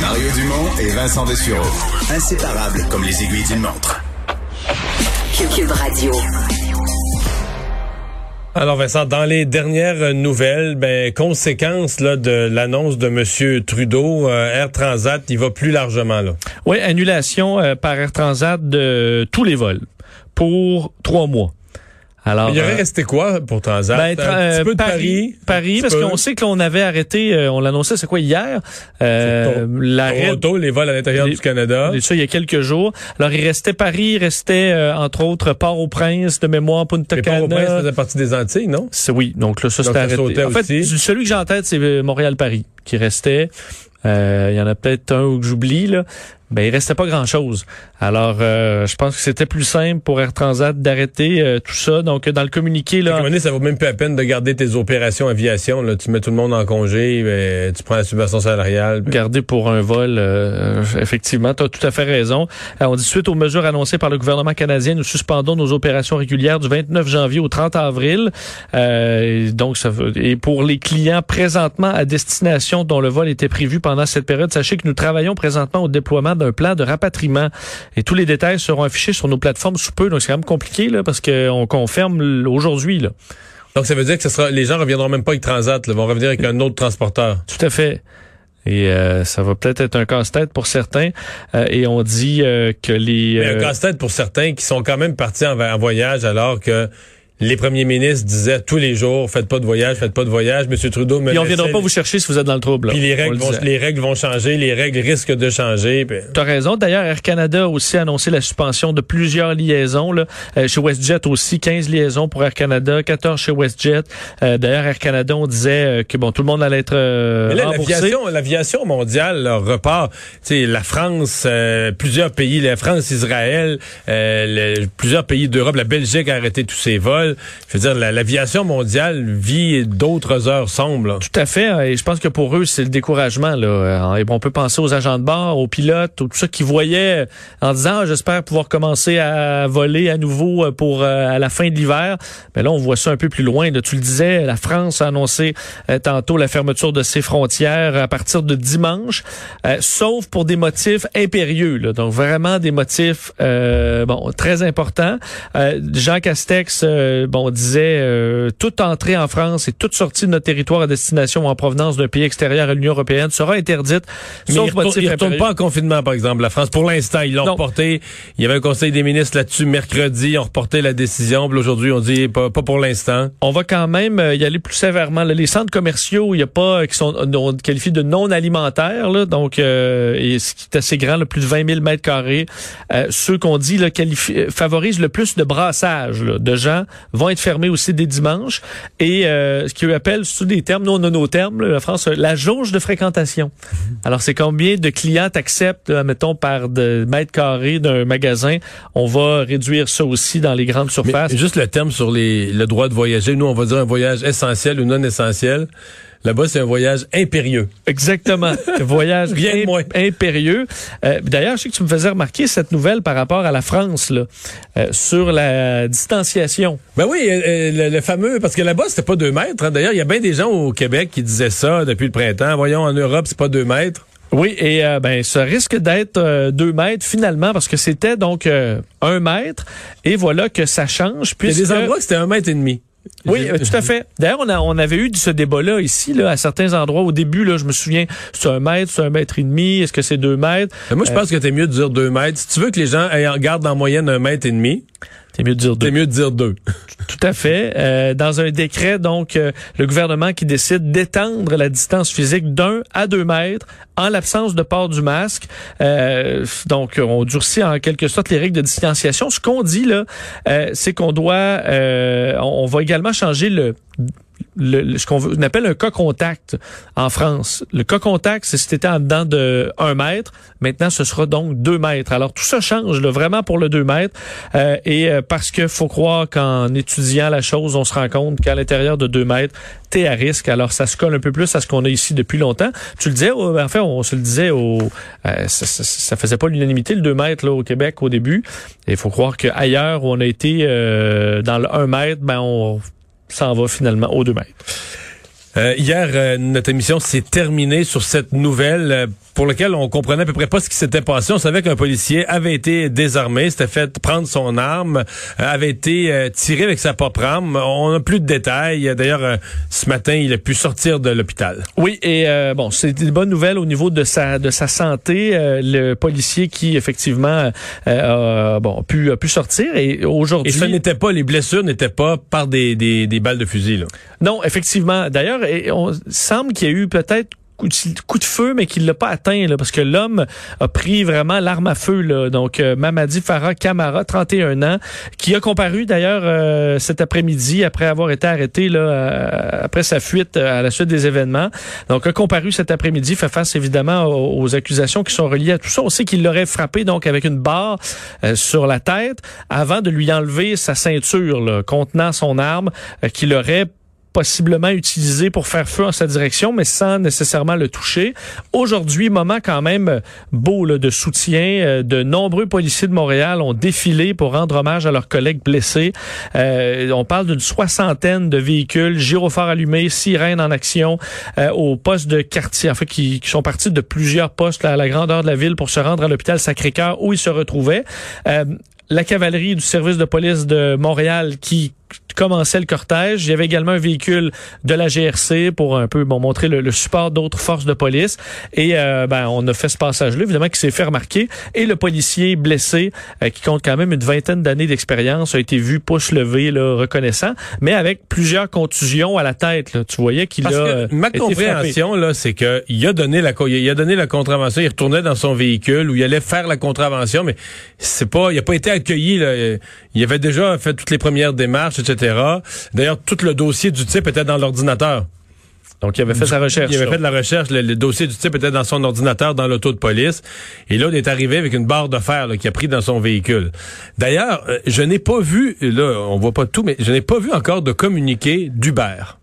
Mario Dumont et Vincent Dessureau. Inséparables comme les aiguilles d'une montre. Cube Radio. Alors Vincent, dans les dernières nouvelles, ben conséquence là, de l'annonce de Monsieur Trudeau, euh, Air Transat, il va plus largement là. Oui, annulation euh, par Air Transat de tous les vols pour trois mois. Alors, il y aurait euh, resté quoi pour Transat? Ben, un petit peu de Paris. Paris, parce qu'on sait que l'on avait arrêté, euh, on l'annonçait, c'est quoi, hier? Euh, Toronto, les vols à l'intérieur du Canada. Ça, il y a quelques jours. Alors, il restait Paris, il restait, euh, entre autres, Port-au-Prince, de mémoire, Punta Cana. Port-au-Prince faisait partie des Antilles, non? Oui, donc là, ça, c'était arrêté. En fait, celui que j'ai en tête, c'est Montréal-Paris qui restait. Il y en a peut-être un que j'oublie, là ben il restait pas grand chose. Alors euh, je pense que c'était plus simple pour Air Transat d'arrêter euh, tout ça. Donc dans le communiqué là, donné, ça vaut même plus la peine de garder tes opérations aviation. Là, tu mets tout le monde en congé, ben, tu prends la subvention salariale. Garder pour un vol, euh, effectivement, tu as tout à fait raison. on dit suite aux mesures annoncées par le gouvernement canadien, nous suspendons nos opérations régulières du 29 janvier au 30 avril. Et donc ça et pour les clients présentement à destination dont le vol était prévu pendant cette période, sachez que nous travaillons présentement au déploiement d'un plan de rapatriement. Et tous les détails seront affichés sur nos plateformes sous peu. Donc, c'est quand même compliqué, là, parce qu'on confirme aujourd'hui, là. Donc, ça veut dire que ce sera, les gens reviendront même pas avec Transat, ils vont revenir avec un autre transporteur. Tout à fait. Et euh, ça va peut-être être un casse-tête pour certains. Euh, et on dit euh, que les... Mais un casse-tête pour certains qui sont quand même partis en voyage alors que les premiers ministres disaient tous les jours, faites pas de voyage, faites pas de voyage. Monsieur Trudeau me Puis on viendra pas vous chercher si vous êtes dans le trouble. Puis les règles, vont, les règles vont changer, les règles risquent de changer. Tu as raison. D'ailleurs, Air Canada a aussi annoncé la suspension de plusieurs liaisons. Là. Euh, chez WestJet aussi, 15 liaisons pour Air Canada, 14 chez WestJet. Euh, D'ailleurs, Air Canada, on disait euh, que bon, tout le monde allait être euh, l'aviation, l'aviation mondiale repart. Tu sais, la France, plusieurs pays, la France, Israël, plusieurs pays d'Europe, la Belgique a arrêté tous ses vols je veux dire, l'aviation mondiale vit d'autres heures sombres. Tout à fait. Hein, et je pense que pour eux, c'est le découragement. Là. Euh, on peut penser aux agents de bord, aux pilotes, tout ça qui voyaient en disant ah, j'espère pouvoir commencer à voler à nouveau euh, pour euh, à la fin de l'hiver. Mais là, on voit ça un peu plus loin. Tu le disais, la France a annoncé tantôt la fermeture de ses frontières à partir de dimanche, sauf pour des motifs impérieux. Donc vraiment des motifs bon très importants. Jean Castex bon, disait euh, toute entrée en France et toute sortie de notre territoire à destination ou en provenance d'un pays extérieur à l'Union européenne sera interdite. Mais sauf ils ne retournent pas en confinement, par exemple. La France, pour l'instant, ils l'ont reporté. Il y avait un conseil des ministres là-dessus mercredi. Ils ont reporté la décision. Aujourd'hui, on dit pas, pas pour l'instant. On va quand même euh, y aller plus sévèrement. les centres commerciaux, il y a pas qui sont qualifiés de non alimentaires, là, donc euh, et ce qui est assez grand, le plus de 20 000 mètres carrés. ceux qu'on dit là, favorisent le plus de brassage de gens vont être fermés aussi des dimanches. Et euh, ce qu'ils appellent, sous des termes, nous on a nos termes, la France, la jauge de fréquentation. Alors c'est combien de clients t'acceptent, mettons, par de mètres carrés d'un magasin. On va réduire ça aussi dans les grandes surfaces. juste le terme sur les, le droit de voyager. Nous, on va dire un voyage essentiel ou non essentiel. Là-bas, c'est un voyage impérieux. Exactement. voyage bien moins impérieux. Euh, D'ailleurs, je sais que tu me faisais remarquer cette nouvelle par rapport à la France, là, euh, sur la distanciation. Ben oui, euh, euh, le, fameux, parce que là-bas, c'était pas deux mètres. Hein. D'ailleurs, il y a bien des gens au Québec qui disaient ça depuis le printemps. Voyons, en Europe, c'est pas deux mètres. Oui, et ben ça risque d'être deux mètres finalement parce que c'était donc un mètre et voilà que ça change. Puisque... Il y a des endroits que c'était un mètre et demi. Oui, euh, tout à fait. D'ailleurs, on, on avait eu ce débat-là ici, là, à certains endroits. Au début, là, je me souviens, c'est un mètre, c'est un mètre et demi, est-ce que c'est deux mètres? moi, je pense que c'est mieux de dire deux mètres. Si tu veux que les gens gardent en moyenne un mètre et demi, c'est mieux de dire deux. C'est mieux de dire deux. Tout à fait. Euh, dans un décret, donc, euh, le gouvernement qui décide d'étendre la distance physique d'un à deux mètres en l'absence de port du masque. Euh, donc, on durcit en quelque sorte les règles de distanciation. Ce qu'on dit là, c'est qu'on doit, on va également changer le le, ce qu'on appelle un cas contact en France. Le cas contact, c'est si tu en dedans de 1 mètre. Maintenant, ce sera donc 2 mètres. Alors, tout ça change là, vraiment pour le 2 mètres. Euh, et euh, parce que faut croire qu'en étudiant la chose, on se rend compte qu'à l'intérieur de 2 mètres, tu es à risque. Alors, ça se colle un peu plus à ce qu'on a ici depuis longtemps. Tu le disais, en fait, on se le disait, au, euh, ça, ça, faisait pas l'unanimité, le 2 mètres là, au Québec au début. Il faut croire qu'ailleurs, où on a été dans le 1 mètre, ben on s'en va finalement aux deux mètres. Euh, hier, euh, notre émission s'est terminée sur cette nouvelle euh, pour laquelle on comprenait à peu près pas ce qui s'était passé. On savait qu'un policier avait été désarmé, s'était fait prendre son arme, avait été tiré avec sa propre arme. On n'a plus de détails. D'ailleurs, ce matin, il a pu sortir de l'hôpital. Oui, et bon, c'est une bonne nouvelle au niveau de sa de sa santé. le policier qui effectivement a, bon pu a pu sortir et aujourd'hui. Et ce n'était pas les blessures n'étaient pas par des, des, des balles de fusil. Là. Non, effectivement. D'ailleurs, on semble qu'il y a eu peut-être coup de, feu, mais qu'il l'a pas atteint, là, parce que l'homme a pris vraiment l'arme à feu. Là. Donc, euh, Mamadi Farah Kamara, 31 ans, qui a comparu d'ailleurs euh, cet après-midi, après avoir été arrêté là, euh, après sa fuite à la suite des événements. Donc, a comparu cet après-midi, fait face évidemment aux, accusations qui sont reliées à tout ça. On sait qu'il l'aurait frappé donc avec une barre sur la tête avant de lui enlever sa ceinture contenant son arme, qu'il aurait possiblement utilisé pour faire feu en sa direction, mais sans nécessairement le toucher. Aujourd'hui, moment quand même beau là, de soutien. Euh, de nombreux policiers de Montréal ont défilé pour rendre hommage à leurs collègues blessés. Euh, on parle d'une soixantaine de véhicules, gyrophares allumés, sirènes en action euh, au poste de quartier, en fait, qui, qui sont partis de plusieurs postes à la grandeur de la ville pour se rendre à l'hôpital Sacré-Cœur où ils se retrouvaient. Euh, la cavalerie du service de police de Montréal qui commençait le cortège. Il y avait également un véhicule de la GRC pour un peu bon, montrer le, support d'autres forces de police. Et euh, ben, on a fait ce passage-là, évidemment, qui s'est fait remarquer. Et le policier blessé, euh, qui compte quand même une vingtaine d'années d'expérience, a été vu pouce levé, là, reconnaissant, mais avec plusieurs contusions à la tête. Là. Tu voyais qu'il a. Que ma compréhension, là, c'est qu'il a donné la il a donné la contravention, il retournait dans son véhicule où il allait faire la contravention, mais c'est pas, il a pas été accueilli. Là. Il avait déjà fait toutes les premières démarches, etc. D'ailleurs, tout le dossier du type était dans l'ordinateur. Donc, il avait fait sa recherche. Il avait fait de la recherche. Le, dossier du type était dans son ordinateur, dans l'auto de police. Et là, il est arrivé avec une barre de fer qu'il a pris dans son véhicule. D'ailleurs, euh, je n'ai pas vu, là, on voit pas tout, mais je n'ai pas vu encore de communiqué d'Uber.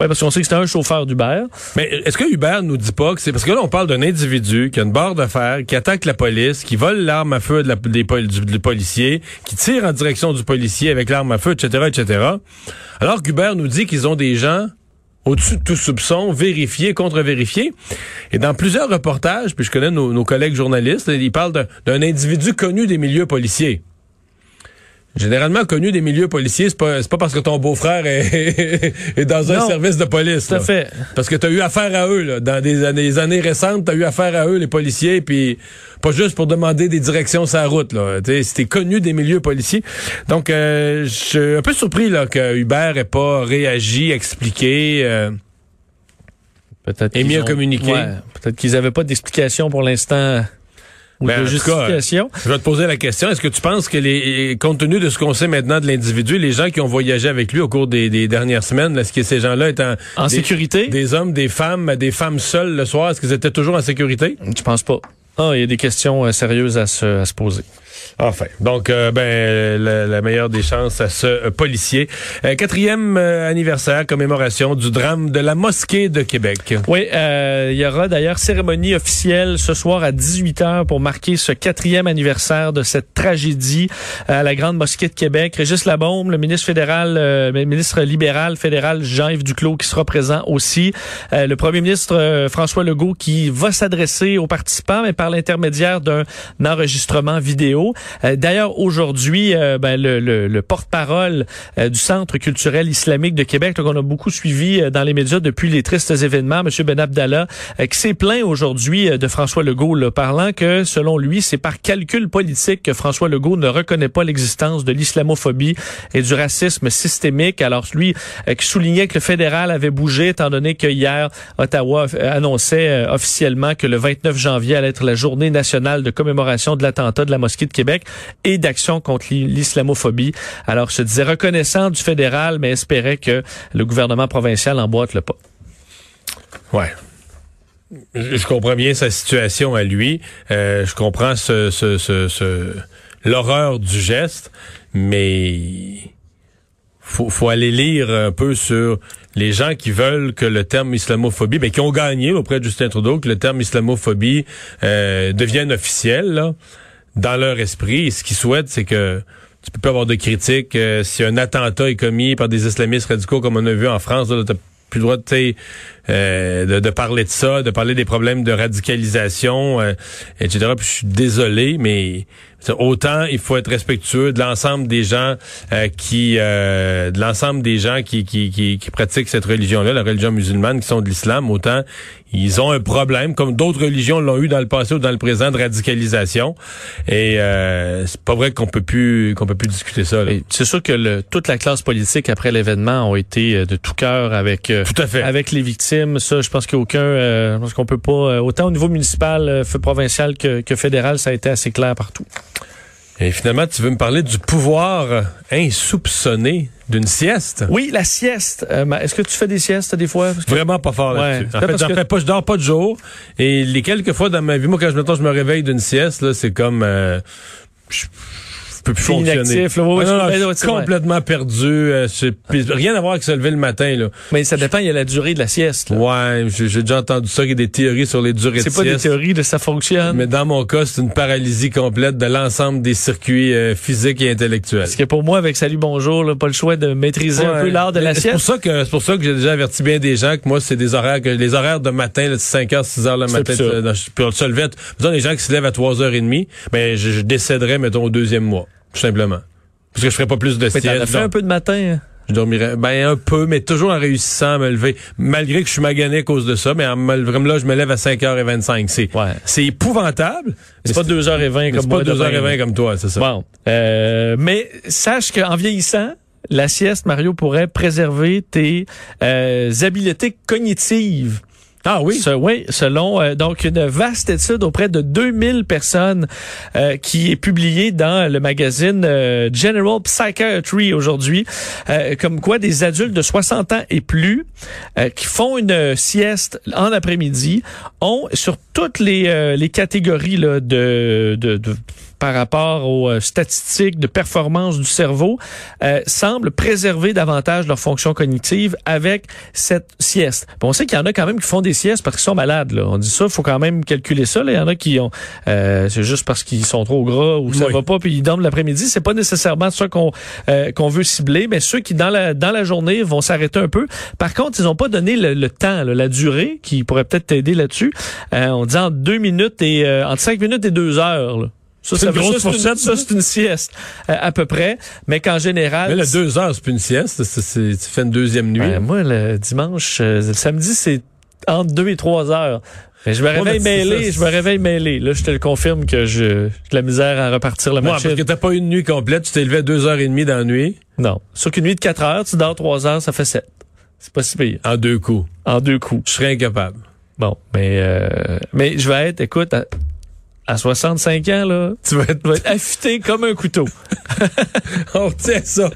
Oui, parce qu'on sait que c'était un chauffeur d'Uber. Mais est-ce que Uber nous dit pas que c'est parce que là on parle d'un individu qui a une barre fer, qui attaque la police, qui vole l'arme à feu des, du, policier, qui tire en direction du policier avec l'arme à feu, etc., etc. Alors qu'Uber nous dit qu'ils ont des gens au-dessus de tout soupçon, vérifiés, contre-vérifiés. Et dans plusieurs reportages, puis je connais nos, nos collègues journalistes, ils parlent d'un individu connu des milieux policiers généralement connu des milieux policiers, c'est pas, pas parce que ton beau-frère est, est, dans un service de police. Tout à fait. Parce que tu as eu affaire à eux, là. Dans des années, années récentes, tu as eu affaire à eux, les policiers, puis pas juste pour demander des directions sur la route, là. C'était connu des milieux policiers. Donc, euh, je suis un peu surpris, là, que Hubert ait pas réagi, expliqué. Euh, peut-être et mieux communiqué. peut-être qu'ils avaient pas d'explication pour l'instant ben, justification. je vais te poser la question. Est-ce que tu penses que les, compte tenu de ce qu'on sait maintenant de l'individu, les gens qui ont voyagé avec lui au cours des, dernières semaines, est-ce que ces gens-là étaient en, sécurité? Des hommes, des femmes, des femmes seules le soir, est-ce qu'ils étaient toujours en sécurité? Je pense pas. Ah, il y a des questions euh, sérieuses à se, à se poser. Enfin, donc euh, ben la, meilleure des chances à ce euh, policier. Euh, quatrième anniversaire, commémoration du drame de la mosquée de Québec. Oui, il y aura d'ailleurs cérémonie officielle ce soir à 18h pour marquer ce quatrième anniversaire de cette tragédie à la grande mosquée de Québec. Régis Labombe, le ministre fédéral, ministre libéral fédéral Jean-Yves Duclos qui sera présent aussi. le premier ministre François Legault qui va s'adresser aux participants, mais par l'intermédiaire d'un enregistrement vidéo. Euh, d'ailleurs, aujourd'hui, euh, ben, le, porte-parole euh, du Centre culturel islamique de Québec, qu'on a beaucoup suivi dans les médias depuis les tristes événements, M. Ben Abdallah, qui s'est plaint aujourd'hui de François Legault, parlant que, selon lui, c'est par calcul politique que François Legault ne reconnaît pas l'existence de l'islamophobie et du racisme systémique. Alors, lui, qui soulignait que le fédéral avait bougé, étant donné que hier, Ottawa annonçait officiellement que le 29 janvier allait être la journée nationale de commémoration de l'attentat de la mosquée de Québec et d'action contre l'islamophobie. Alors, se disait reconnaissant du fédéral, mais espérait que le gouvernement provincial emboîte le pas. Ouais. Je comprends bien sa situation à lui. Euh, je comprends l'horreur du geste, mais faut, faut aller lire un peu sur les gens qui veulent que le terme islamophobie, ben, qui ont gagné auprès de Justin Trudeau, que le terme islamophobie euh, devienne officiel. Dans leur esprit. ce qu'ils souhaitent, c'est que tu peux pas avoir de critiques. Euh, si un attentat est commis par des islamistes radicaux, comme on a vu en France, tu plus le droit de, euh, parler de ça, de parler des problèmes de radicalisation, euh, etc. Puis je suis désolé, mais autant il faut être respectueux de l'ensemble des gens euh, qui, euh, de l'ensemble des gens qui, qui, qui, qui pratiquent cette religion-là, la religion musulmane, qui sont de l'islam, autant ils ont un problème, comme d'autres religions l'ont eu dans le passé ou dans le présent, de radicalisation. Et euh, c'est pas vrai qu'on peut plus qu'on peut plus discuter ça. C'est sûr que le, toute la classe politique après l'événement ont été euh, de tout cœur avec euh, Tout à fait. avec les victimes. Ça, je pense qu'aucun, euh, je pense qu'on peut pas euh, autant au niveau municipal, provincial que, que fédéral, ça a été assez clair partout. Et finalement, tu veux me parler du pouvoir insoupçonné d'une sieste? Oui, la sieste. Euh, Est-ce que tu fais des siestes des fois? Que- Vraiment pas fort là-dessus. En fait, parce j'en que- fais pas, je dors pas de jour. Et les quelques fois dans ma vie, moi, quand je, mettons, je me réveille d'une sieste, c'est comme, euh, je, je peux plus fonctionner. inactif, là. Ouais, Ah, non, je- non, ben, je ouais, suis c'est vrai. complètement perdu. euh, puis rien à voir avec se lever le matin, là. Mais ça dépend. Il y a la durée de la sieste. là. Ouais, j'ai déjà entendu ça, qu'il y a des théories sur les durées de C'est pas des sieste. théories de ça fonctionne. Mais dans mon cas, c'est une paralysie complète de l'ensemble des circuits euh, physiques et intellectuels. Parce que pour moi, avec Salut Bonjour, là, pas le choix de maîtriser un Ouais. peu l'art de la C'est pour sieste. ça que c'est pour ça que j'ai déjà averti bien des gens que moi c'est des horaires que les horaires de matin là, c'est 5h 6h le matin dans- puis on se levait mettons les gens qui se lèvent à 3h30 ben je, je décéderais mettons au deuxième mois tout simplement parce que je ferais pas plus de Mais sieste fait un peu de matin. hein? je dormirais ben un peu mais toujours en réussissant à me lever malgré que je suis magané à cause de ça mais en me levant là je me lève à 5h25 c'est Ouais. c'est épouvantable C'est pas 2h20 mais comme c'est moi. pas demain, 2h20 là. comme toi c'est ça Bon. Euh, mais sache qu'en vieillissant, la sieste, Mario, pourrait préserver tes euh, habiletés cognitives. Ah oui. Oui, selon euh, donc une vaste étude auprès de 2000 personnes euh, qui est publiée dans le magazine euh, General Psychiatry aujourd'hui, comme quoi des adultes de 60 ans et plus qui font une sieste en après-midi ont sur toutes les, les catégories là, de, de, de par rapport aux euh, statistiques de performance du cerveau, euh, semblent préserver davantage leur fonction cognitive avec cette sieste. Bon, on sait qu'il y en a quand même qui font des siestes parce qu'ils sont malades. Là. On dit ça, il faut quand même calculer ça. Là. Il y en a qui ont, euh, c'est juste parce qu'ils sont trop gras ou ça Oui. va pas, puis ils dorment l'après-midi. C'est pas nécessairement ça qu'on euh, qu'on veut cibler, mais ceux qui dans la dans la journée vont s'arrêter un peu. Par contre, ils n'ont pas donné le, le temps, là, la durée, qui pourrait peut-être t'aider là-dessus. Euh, on dit entre deux minutes et euh, entre cinq minutes et deux heures. Là. Ça, C'est une grosse ça, c'est une- fourchette, Ça, ça. c'est une sieste, euh, à peu près. Mais qu'en général... mais le deux heures c'est plus une sieste c'est- tu fais une deuxième nuit Ben, moi, le dimanche, euh, le samedi, c'est entre deux et trois heures. Mais je me réveille mêlé, je me réveille mêlé. Là, je te le confirme que je j'ai de la misère à repartir la Ouais, machine. parce que t'as pas une nuit complète, tu t'es levé à deux heures et demie dans la nuit, Non. Sur qu'une nuit de quatre heures, tu dors trois heures, ça fait sept. C'est pas si pire. en deux coups. En deux coups. Je serais incapable. Bon. Mais, euh, mais je vais être, écoute, à, à 65 ans, là, Tu vas être... je vais être affûté comme un couteau. On retient ça.